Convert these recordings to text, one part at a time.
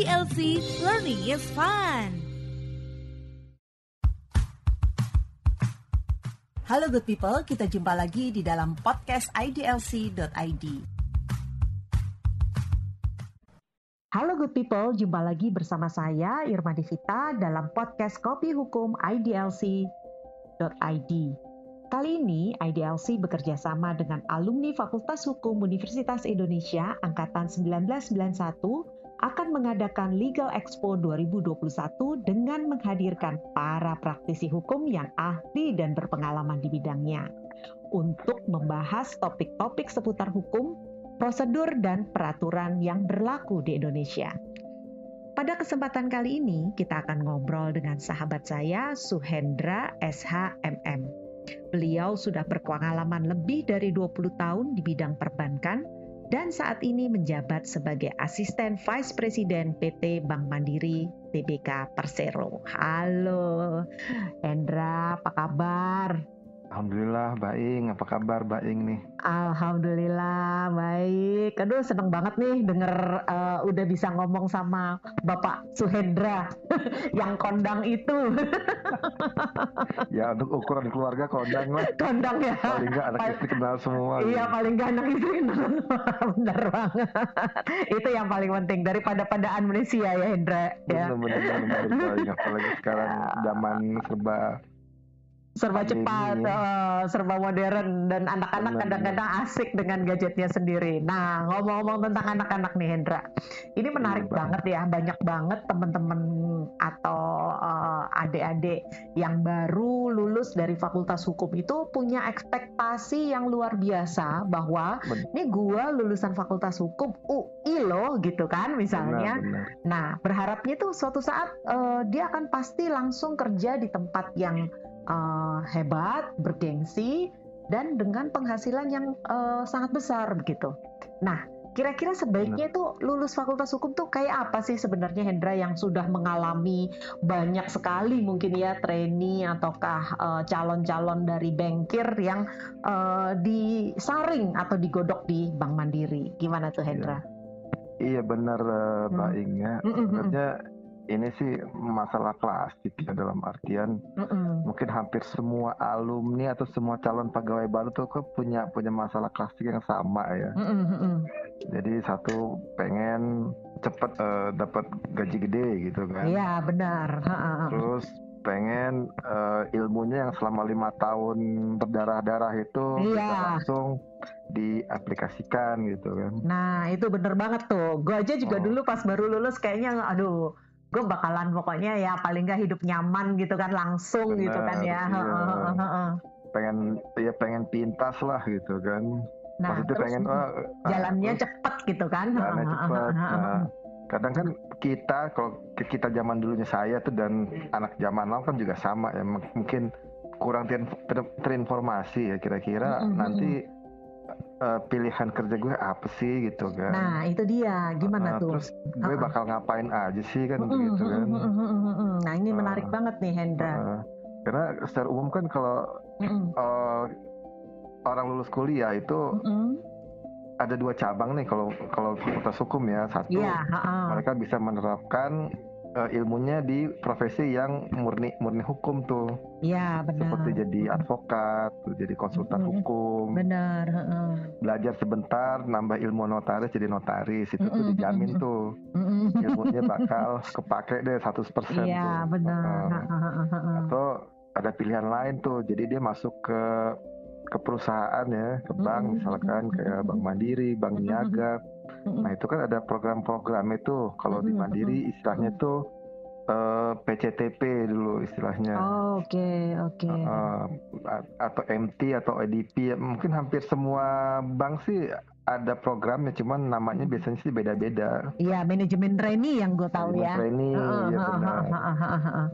IDLC Learning is Fun. Halo good people, kita jumpa lagi di dalam podcast idlc.id. Halo good people, jumpa lagi bersama saya Irma Divita dalam podcast Kopi Hukum idlc.id. Kali ini IDLC bekerja sama dengan alumni Fakultas Hukum Universitas Indonesia angkatan 1991 akan mengadakan Legal Expo 2021 dengan menghadirkan para praktisi hukum yang ahli dan berpengalaman di bidangnya untuk membahas topik-topik seputar hukum, prosedur, dan peraturan yang berlaku di Indonesia. Pada kesempatan kali ini, kita akan ngobrol dengan sahabat saya, Suhendra SHMM. Beliau sudah berpengalaman lebih dari 20 tahun di bidang perbankan, dan saat ini menjabat sebagai asisten vice president PT Bank Mandiri TBK Persero. Halo, Hendra, apa kabar? Alhamdulillah baik, apa kabar baik nih? Alhamdulillah baik. Aduh seneng banget nih denger uh, udah bisa ngomong sama Bapak Suhendra yang kondang itu. ya untuk ukuran keluarga kondang lah. Kondang ya. Paling nggak anak istri kenal semua. Iya gitu. paling nggak anak istri kenal semua. Bener banget. itu yang paling penting daripada pada amnesia ya Hendra. Ya. Bener-bener ya. apalagi sekarang zaman serba serba cepat, uh, serba modern dan anak-anak kadang-kadang asik dengan gadgetnya sendiri. Nah, ngomong-ngomong tentang anak-anak nih Hendra, ini menarik banget ya, banyak banget teman-teman atau uh, adik-adik yang baru lulus dari Fakultas Hukum itu punya ekspektasi yang luar biasa bahwa ini gua lulusan Fakultas Hukum UI loh gitu kan misalnya. Benar, benar. Nah, berharapnya tuh suatu saat uh, dia akan pasti langsung kerja di tempat yang uh, hebat, bergengsi, dan dengan penghasilan yang uh, sangat besar begitu. Nah, kira-kira sebaiknya itu lulus fakultas hukum tuh kayak apa sih sebenarnya Hendra yang sudah mengalami banyak sekali mungkin ya trainee ataukah uh, calon-calon dari bankir yang uh, disaring atau digodok di Bank Mandiri. Gimana tuh Hendra? Iya, iya benar uh, Mbak hmm. Inga. Sebenarnya ini sih masalah klasik ya dalam artian mm-hmm. mungkin hampir semua alumni atau semua calon pegawai baru tuh punya punya masalah klasik yang sama ya. Mm-hmm. Jadi satu pengen cepet uh, dapat gaji gede gitu kan. Iya benar. Terus pengen uh, ilmunya yang selama lima tahun berdarah-darah itu iya. langsung diaplikasikan gitu kan. Nah itu bener banget tuh. Gue aja juga oh. dulu pas baru lulus kayaknya aduh gue bakalan pokoknya ya paling gak hidup nyaman gitu kan langsung Benar, gitu kan ya. Iya. pengen ya pengen pintas lah gitu kan. Nah, Maksudnya terus pengen oh, jalannya uh, cepet gitu kan. Jalannya cepet. Nah, kadang kan kita kalau kita zaman dulunya saya tuh dan anak zaman now kan juga sama ya mungkin kurang ter, ter, terinformasi ya kira-kira mm -hmm. nanti uh, pilihan kerja gue apa sih gitu kan? Nah itu dia. Gimana uh, tuh? terus gue uh-uh. bakal ngapain aja sih kan uh, gitu kan? nah ini menarik uh, banget nih Hendra. Uh, karena secara umum kan kalau uh, uh, orang lulus kuliah itu uh, ada dua cabang nih kalau kalau fakultas hukum ya satu yeah, uh, uh. mereka bisa menerapkan uh, ilmunya di profesi yang murni murni hukum tuh. Iya benar. Seperti jadi advokat, jadi konsultan mm-hmm. hukum. Benar. Uh. Belajar sebentar, nambah ilmu notaris jadi notaris itu mm-hmm. tuh dijamin tuh mm-hmm. ilmunya bakal kepake deh 100% persen. Iya benar. Uh, atau ada pilihan lain tuh, jadi dia masuk ke ke perusahaan ya, ke bank misalkan kayak Bank Mandiri, Bank Niaga. Nah itu kan ada program-program itu. Kalau di Mandiri istilahnya itu uh, eh, PCTP dulu istilahnya. Oh, oke okay, oke. Okay. Uh, atau MT atau EDP mungkin hampir semua bank sih ada programnya cuman namanya biasanya sih beda-beda. Iya, manajemen trainee yang gue tahu manajemen ya. Trainee, uh, ya benar.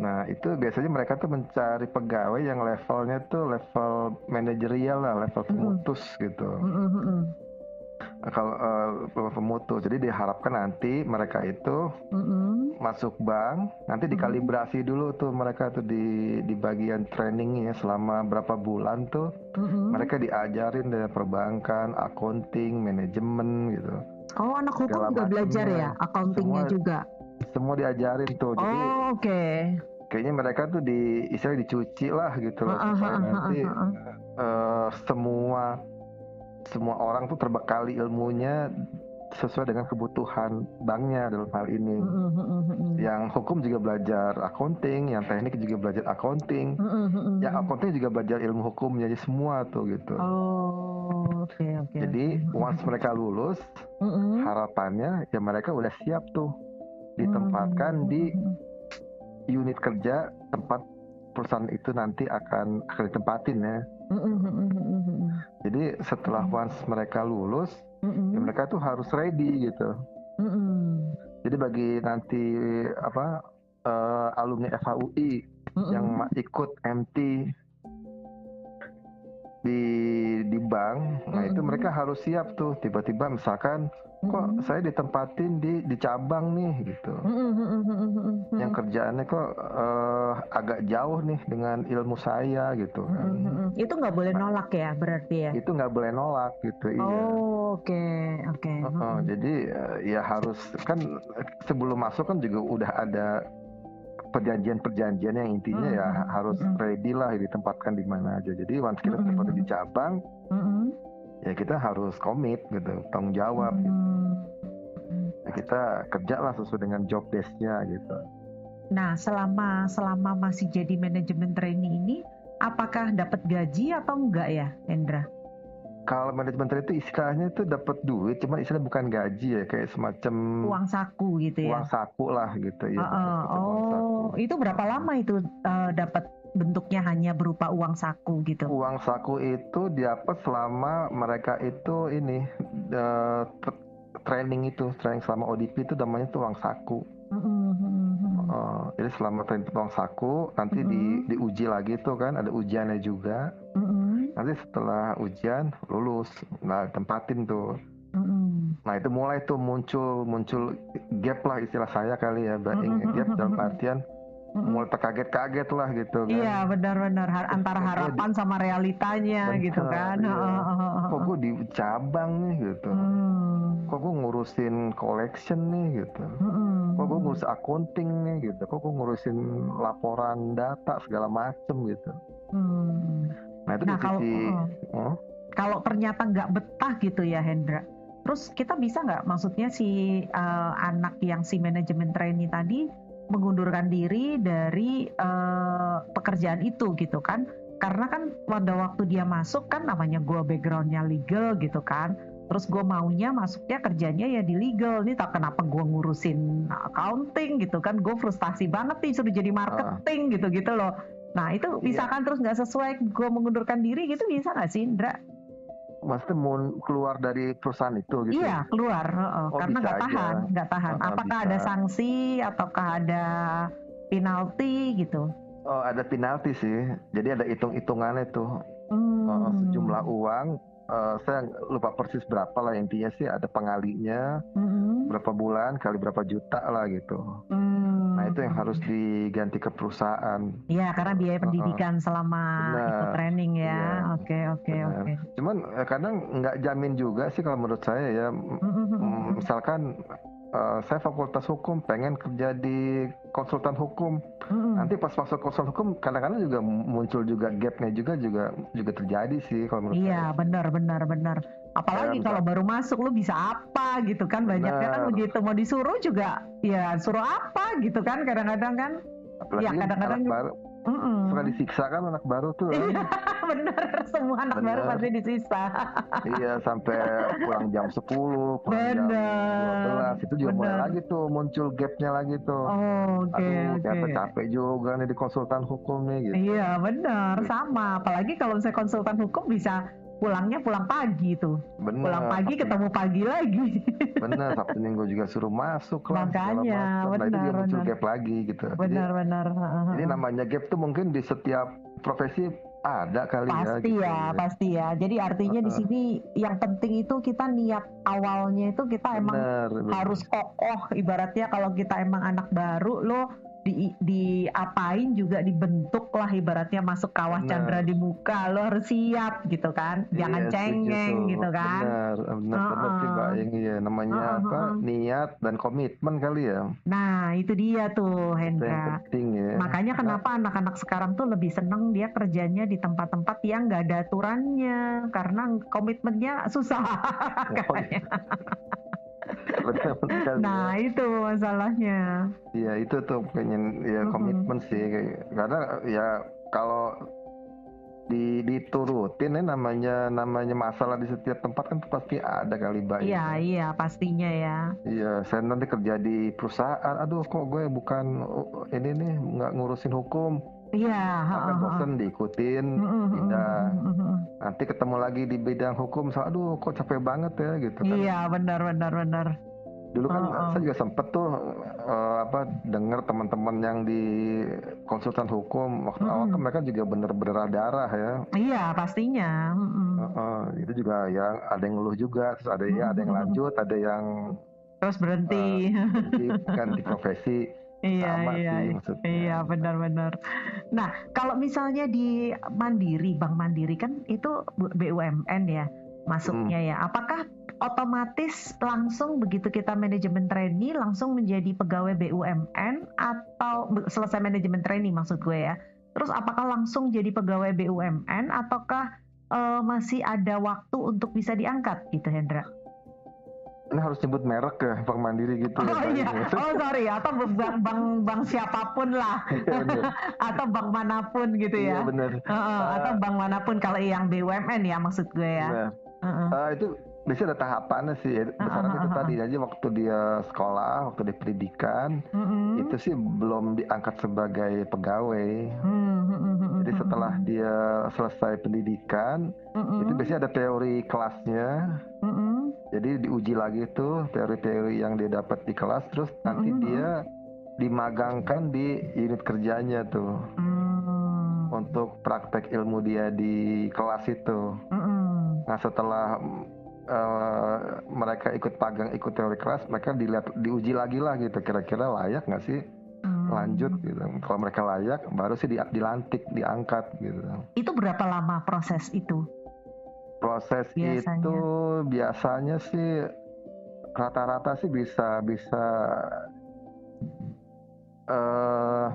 Nah, itu biasanya mereka tuh mencari pegawai yang levelnya tuh level manajerial lah, level pemutus uh, gitu. Uh, uh, uh kalau uh, pemutu. Jadi diharapkan nanti mereka itu mm-hmm. masuk bank, nanti dikalibrasi mm-hmm. dulu tuh mereka tuh di di bagian trainingnya selama berapa bulan tuh mm-hmm. mereka diajarin dari perbankan, accounting, manajemen gitu. Oh anak hukum juga belajar ya, accountingnya juga. semua diajarin tuh jadi oh, oke okay. kayaknya mereka tuh di istilah dicuci lah gitu loh uh, supaya uh, nanti uh, uh, uh, semua semua orang tuh terbekali ilmunya sesuai dengan kebutuhan banknya dalam hal ini. Mm -hmm. Yang hukum juga belajar accounting, yang teknik juga belajar accounting, mm -hmm. yang accounting juga belajar ilmu hukum jadi semua tuh gitu. Oh, oke okay, oke. Okay, jadi okay. once mereka lulus, mm -hmm. harapannya ya mereka udah siap tuh ditempatkan mm -hmm. di unit kerja tempat perusahaan itu nanti akan akan ditempatin ya. Mm -hmm. Jadi setelah once mereka lulus mm-hmm. ya mereka tuh harus ready gitu mm-hmm. jadi bagi nanti apa uh, alumni FHUI mm-hmm. yang ikut MT di di bank nah itu mereka harus siap tuh tiba-tiba misalkan kok mm -hmm. saya ditempatin di di cabang nih gitu mm -hmm. yang kerjaannya kok uh, agak jauh nih dengan ilmu saya gitu kan mm -hmm. itu nggak boleh nolak ya berarti ya itu nggak boleh nolak gitu iya. oh, iya oke okay. oke okay. uh, uh, jadi uh, ya harus kan sebelum masuk kan juga udah ada perjanjian-perjanjian yang intinya mm -hmm. ya harus mm -hmm. ready lah ditempatkan di mana aja jadi once kita mm -hmm. di cabang mm -hmm ya kita harus komit gitu tanggung jawab gitu. hmm. gitu. ya, kita kerja lah sesuai dengan job desknya gitu nah selama selama masih jadi manajemen training ini apakah dapat gaji atau enggak ya Hendra kalau manajemen training itu istilahnya itu dapat duit, cuma istilahnya bukan gaji ya, kayak semacam uang saku gitu ya. Uang saku lah gitu ya. Uh, uh, oh, itu berapa lama itu uh, dapat bentuknya hanya berupa uang saku gitu. Uang saku itu dapat selama mereka itu ini uh, training itu, training selama ODP itu namanya tuh uang saku. Mm-hmm. Uh, jadi selama training uang saku nanti mm-hmm. di diuji lagi tuh kan ada ujiannya juga. Mm-hmm. Nanti setelah ujian lulus, nah tempatin tuh. Mm-hmm. Nah itu mulai tuh muncul muncul gap lah istilah saya kali ya, mm-hmm. gap dalam artian mulai terkaget-kaget lah gitu kan. Iya benar-benar antara harapan di, sama realitanya benar, gitu kan. Iya. Kok gue di cabang nih gitu. Hmm. Kok gue ngurusin collection nih gitu. Hmm. Kok gue ngurus accounting nih gitu. Kok gue ngurusin laporan data segala macem gitu. Hmm. Nah itu nah, kalau, sisi, uh, kalau ternyata nggak betah gitu ya Hendra. Terus kita bisa nggak? Maksudnya si uh, anak yang si manajemen trainee tadi mengundurkan diri dari uh, pekerjaan itu gitu kan? Karena kan pada waktu dia masuk kan namanya gue backgroundnya legal gitu kan? Terus gue maunya masuknya kerjanya ya di legal. Nih tak kenapa gue ngurusin accounting gitu kan? Gue frustasi banget nih suruh jadi marketing uh. gitu gitu loh nah itu iya. bisa kan terus nggak sesuai gue mengundurkan diri gitu bisa nggak sih Indra? maksudnya mau keluar dari perusahaan itu gitu? Iya keluar, uh, oh, karena nggak tahan, nggak tahan. Oh, Apakah bisa. ada sanksi ataukah ada penalti gitu? Oh ada penalti sih, jadi ada hitung-hitungannya tuh hmm. sejumlah uang. Uh, saya lupa persis berapa lah intinya sih ada pengalinya hmm. berapa bulan kali berapa juta lah gitu. Hmm Nah itu yang harus diganti ke perusahaan. Iya karena biaya pendidikan uh, selama benar, ikut training ya. Iya. Oke oke oke. Cuman eh, kadang nggak jamin juga sih kalau menurut saya ya. Mm-hmm. Misalkan uh, saya fakultas hukum pengen kerja di konsultan hukum. Mm-hmm. Nanti pas masuk konsultan hukum kadang-kadang juga muncul juga gapnya juga juga juga terjadi sih kalau menurut iya, saya. Iya benar benar benar. Apalagi kalau baru masuk lu bisa apa gitu kan? Banyaknya kan begitu mau disuruh juga ya suruh apa gitu kan kadang-kadang kan? Apalagi ya kadang-kadang baru mm -mm. suka disiksa kan anak baru tuh iya bener semua anak bener. baru pasti disiksa iya sampai pulang jam 10 pulang bener. jam 12 itu juga bener. mulai lagi tuh muncul gapnya lagi tuh oh, okay, aduh okay. capek juga nih di konsultan hukum nih gitu iya benar sama apalagi kalau misalnya konsultan hukum bisa pulangnya pulang pagi tuh. Bener, pulang pagi Sabtu, ketemu pagi lagi. Bener, Sabtu Minggu juga suruh masuk lah. Makanya, benar. Nah, itu juga muncul gap lagi gitu. Benar, jadi, benar. Jadi namanya gap tuh mungkin di setiap profesi ada kali pasti ya. Pasti gitu, ya, ya, pasti ya. Jadi artinya uh, di sini yang penting itu kita niat awalnya itu kita emang bener, harus kokoh. Ibaratnya kalau kita emang anak baru, lo di diapain juga dibentuk lah ibaratnya masuk kawah benar. candra di muka lo harus siap gitu kan? Jangan iya, cengeng gitu kan? Benar benar, uh -uh. sih mbak yang iya. Namanya uh -uh. apa niat dan komitmen kali ya. Nah itu dia tuh Hendra. penting ya. Makanya nah. kenapa anak-anak sekarang tuh lebih seneng dia kerjanya di tempat-tempat yang nggak ada aturannya karena komitmennya susah oh, iya. nah itu masalahnya iya itu tuh pengen ya komitmen sih karena ya kalau di diturutin ya namanya namanya masalah di setiap tempat kan pasti ada kali mbak iya iya pastinya ya iya saya nanti kerja di perusahaan aduh kok gue bukan ini nih nggak ngurusin hukum Iya. Sampai bosan diikutin, pindah. Nanti ketemu lagi di bidang hukum, so, aduh kok capek banget ya gitu kan. Iya benar benar benar. Dulu kan uh, uh. saya juga sempet tuh uh, apa dengar teman-teman yang di konsultan hukum waktu uh, awal kan mereka juga bener berdarah ya. Iya pastinya. Uh, uh. Uh, itu juga yang ada yang ngeluh juga, terus ada ya ada yang lanjut, ada yang terus berhenti. Uh, berhenti ganti profesi Iya Sama iya sih, iya benar-benar. Nah kalau misalnya di Mandiri, Bank Mandiri kan itu BUMN ya masuknya hmm. ya. Apakah otomatis langsung begitu kita manajemen trainee langsung menjadi pegawai BUMN atau selesai manajemen trainee maksud gue ya. Terus apakah langsung jadi pegawai BUMN ataukah uh, masih ada waktu untuk bisa diangkat gitu Hendra? ini harus nyebut merek ya Bank Mandiri gitu ya, oh, ya iya. Oh sorry atau bank bank bank siapa pun lah iya, atau bank mana pun gitu ya. Iya benar. Uh, uh, atau bank mana pun kalau yang BUMN ya maksud gue ya. Uh, uh. Uh, itu biasanya ada tahapannya sih. Besarannya uh, uh, itu tadi aja waktu dia sekolah, waktu dia pendidikan, uh. itu sih belum diangkat sebagai pegawai. Uh, Jadi setelah dia selesai pendidikan, itu biasanya ada teori kelasnya. Jadi diuji lagi tuh teori-teori yang dia dapat di kelas, terus nanti dia dimagangkan di unit kerjanya tuh mm. untuk praktek ilmu dia di kelas itu. Nah setelah uh, mereka ikut pagang, ikut teori kelas, mereka dilihat diuji lagi lah gitu, kira-kira layak nggak sih? Hmm. lanjut gitu. Kalau mereka layak, baru sih dilantik, diangkat gitu. Itu berapa lama proses itu? Proses biasanya. itu biasanya sih rata-rata sih bisa bisa uh,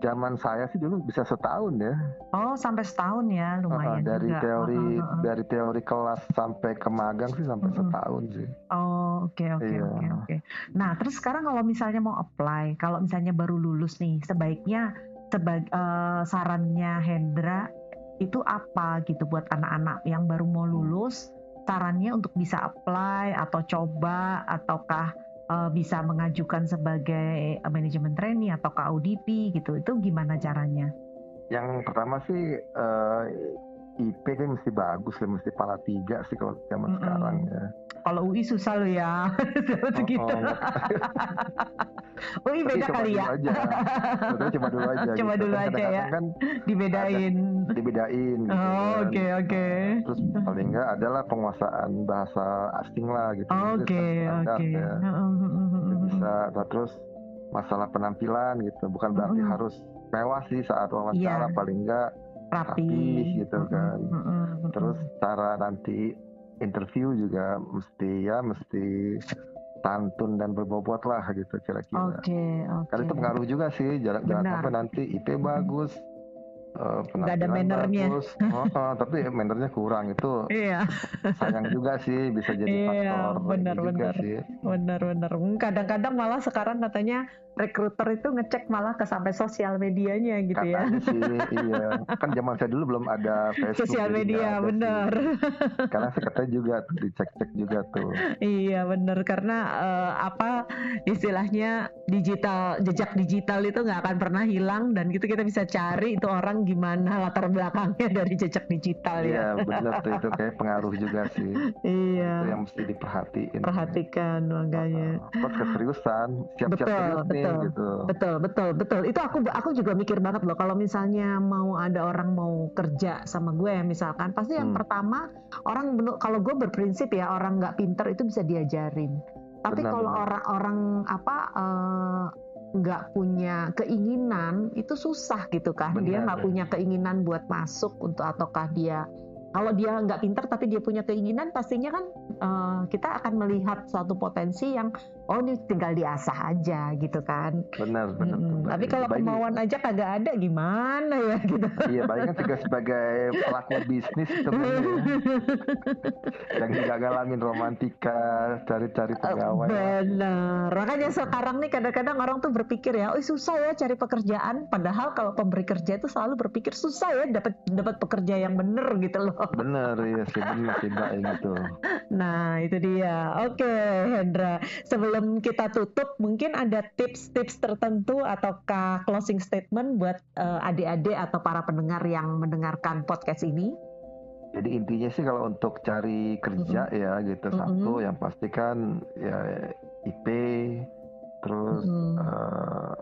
zaman saya sih dulu bisa setahun ya. Oh, sampai setahun ya, lumayan. Uh, dari juga. teori uh, uh, uh. dari teori kelas sampai ke magang sih sampai uh, uh. setahun sih. Oh, oke oke iya. oke oke. Nah, terus sekarang kalau misalnya mau apply, kalau misalnya baru lulus nih, sebaiknya sebagai uh, sarannya Hendra itu apa gitu buat anak-anak yang baru mau lulus sarannya untuk bisa apply atau coba ataukah uh, bisa mengajukan sebagai uh, manajemen trainee atau ke AUDP gitu itu gimana caranya? Yang pertama sih uh, IP kan mesti bagus lah, mesti pala tiga sih kalau zaman mm -hmm. sekarang ya. Kalau UI susah lo ya, segitu. Oh, oh. UI beda kali ya. Aja. coba dulu aja. Coba gitu. dulu kan aja ya. Kan dibedain. Ada, dibedain. Gitu oh, kan. oke okay, oke. Okay. Terus paling enggak adalah penguasaan bahasa asing lah gitu. Oke oke. Ya. Bisa. Nah, terus masalah penampilan gitu, bukan berarti harus mewah sih saat wawancara, yeah. paling enggak rapi, rapi gitu kan. Mm -hmm. Terus cara nanti interview juga mesti ya mesti tantun dan berbobot lah gitu kira-kira. Oke, okay, oke. Okay. Karena itu pengaruh juga sih, jangan jangan sampai nanti IP bagus, uh, Gak ada mannernya. Oh, oh, tapi mannernya kurang itu. Iya. sayang juga sih bisa jadi iya, faktor. Benar benar. Sih. Benar benar. Kadang-kadang malah sekarang katanya rekruter itu ngecek malah ke sampai sosial medianya gitu ya. Katanya ya. Sih, iya. Kan zaman saya dulu belum ada Facebook. Sosial media benar. Karena katanya juga tuh dicek-cek juga tuh. iya benar karena uh, apa istilahnya digital jejak digital itu nggak akan pernah hilang dan gitu kita bisa cari itu orang gimana latar belakangnya dari jejak digital ya. Iya benar tuh itu kayak pengaruh juga sih. iya. Itu yang mesti diperhatiin. Perhatikan ya. makanya. Uh, keseriusan, siap-siap serius nih betul, gitu. Betul, betul, betul. Itu aku aku juga mikir banget loh kalau misalnya mau ada orang mau kerja sama gue misalkan, pasti yang hmm. pertama orang kalau gue berprinsip ya orang nggak pinter itu bisa diajarin. Tapi kalau orang-orang apa uh, nggak punya keinginan itu susah gitu kan Benar, dia nggak punya keinginan buat masuk untuk ataukah dia kalau dia nggak pintar tapi dia punya keinginan pastinya kan uh, kita akan melihat suatu potensi yang oh ini tinggal diasah aja gitu kan. Benar benar, hmm, tapi kalau baik, kemauan aja kagak ada gimana ya gitu. Iya paling kan juga sebagai pelaku bisnis sebenarnya ya. yang juga ngalamin romantika cari-cari eh, pegawai benar. Makanya sekarang nih kadang-kadang orang tuh berpikir ya oh susah ya cari pekerjaan. Padahal kalau pemberi kerja itu selalu berpikir susah ya dapat dapat pekerja yang bener gitu loh. Bener iya sih benar tidak gitu nah itu dia. Oke Hendra. Sebelum sebelum kita tutup, mungkin ada tips-tips tertentu ataukah closing statement buat uh, adik-adik atau para pendengar yang mendengarkan podcast ini? Jadi intinya sih kalau untuk cari kerja mm -hmm. ya gitu mm -hmm. satu yang pastikan ya IP terus mm -hmm. uh,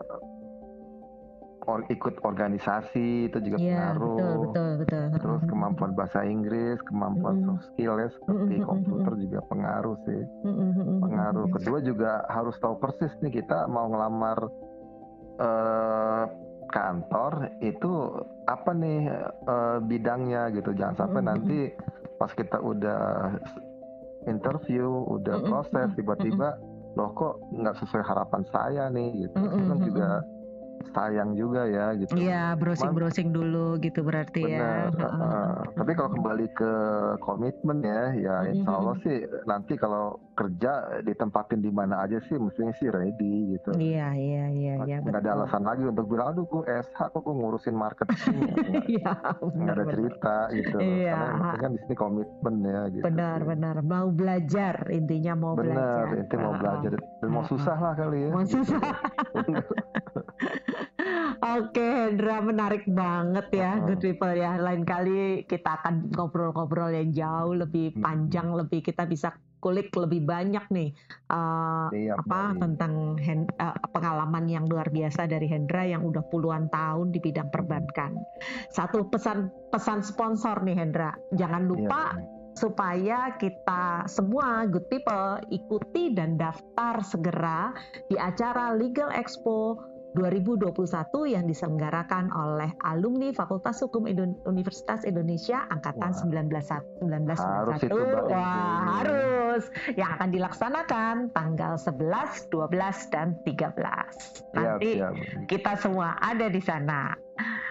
or, ikut organisasi itu juga yeah, pengaruh. Betul, betul, betul. Terus kemampuan bahasa Inggris, kemampuan mm -hmm. soft skill ya seperti mm -hmm. komputer juga pengaruh sih. Mm -hmm. Pengaruh. Kedua juga harus tahu persis nih kita mau ngelamar uh, kantor itu apa nih uh, bidangnya gitu. Jangan sampai mm -hmm. nanti pas kita udah interview, udah proses tiba-tiba loh kok nggak sesuai harapan saya nih gitu. Mm -hmm. Itu kan juga sayang juga ya gitu. Iya, browsing-browsing dulu gitu berarti ya. benar, ya. Uh, uh, tapi kalau kembali ke komitmen ya, ya insya Allah sih nanti kalau kerja ditempatin di mana aja sih mestinya sih ready gitu. Iya, iya, iya. iya Nggak ada alasan lagi untuk bilang, aduh gue SH kok gue ngurusin marketing. Iya, Nggak ada cerita gitu. Iya. Karena kan di sini komitmen ya gitu. Benar, benar. Mau belajar, intinya mau benar, belajar. Benar, intinya mau belajar. Dan mau susah lah kali ya. Mau susah. Oke, Hendra menarik banget ya, uh good people ya. Lain kali kita akan ngobrol-ngobrol yang jauh lebih hmm. panjang, lebih kita bisa kulik lebih banyak nih uh, iya, apa baik. tentang uh, pengalaman yang luar biasa dari Hendra yang udah puluhan tahun di bidang perbankan. Satu pesan pesan sponsor nih Hendra, jangan iya, lupa supaya kita semua good people ikuti dan daftar segera di acara Legal Expo 2021 yang diselenggarakan oleh alumni Fakultas Hukum Universitas Indonesia angkatan Wah. 1991. Wah, harus yang akan dilaksanakan tanggal 11, 12 dan 13. Nanti siap, siap. kita semua ada di sana.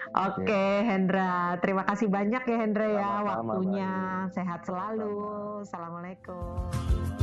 Oke, okay, Hendra. Terima kasih banyak ya Hendra ya waktunya. Sehat selalu. Assalamualaikum.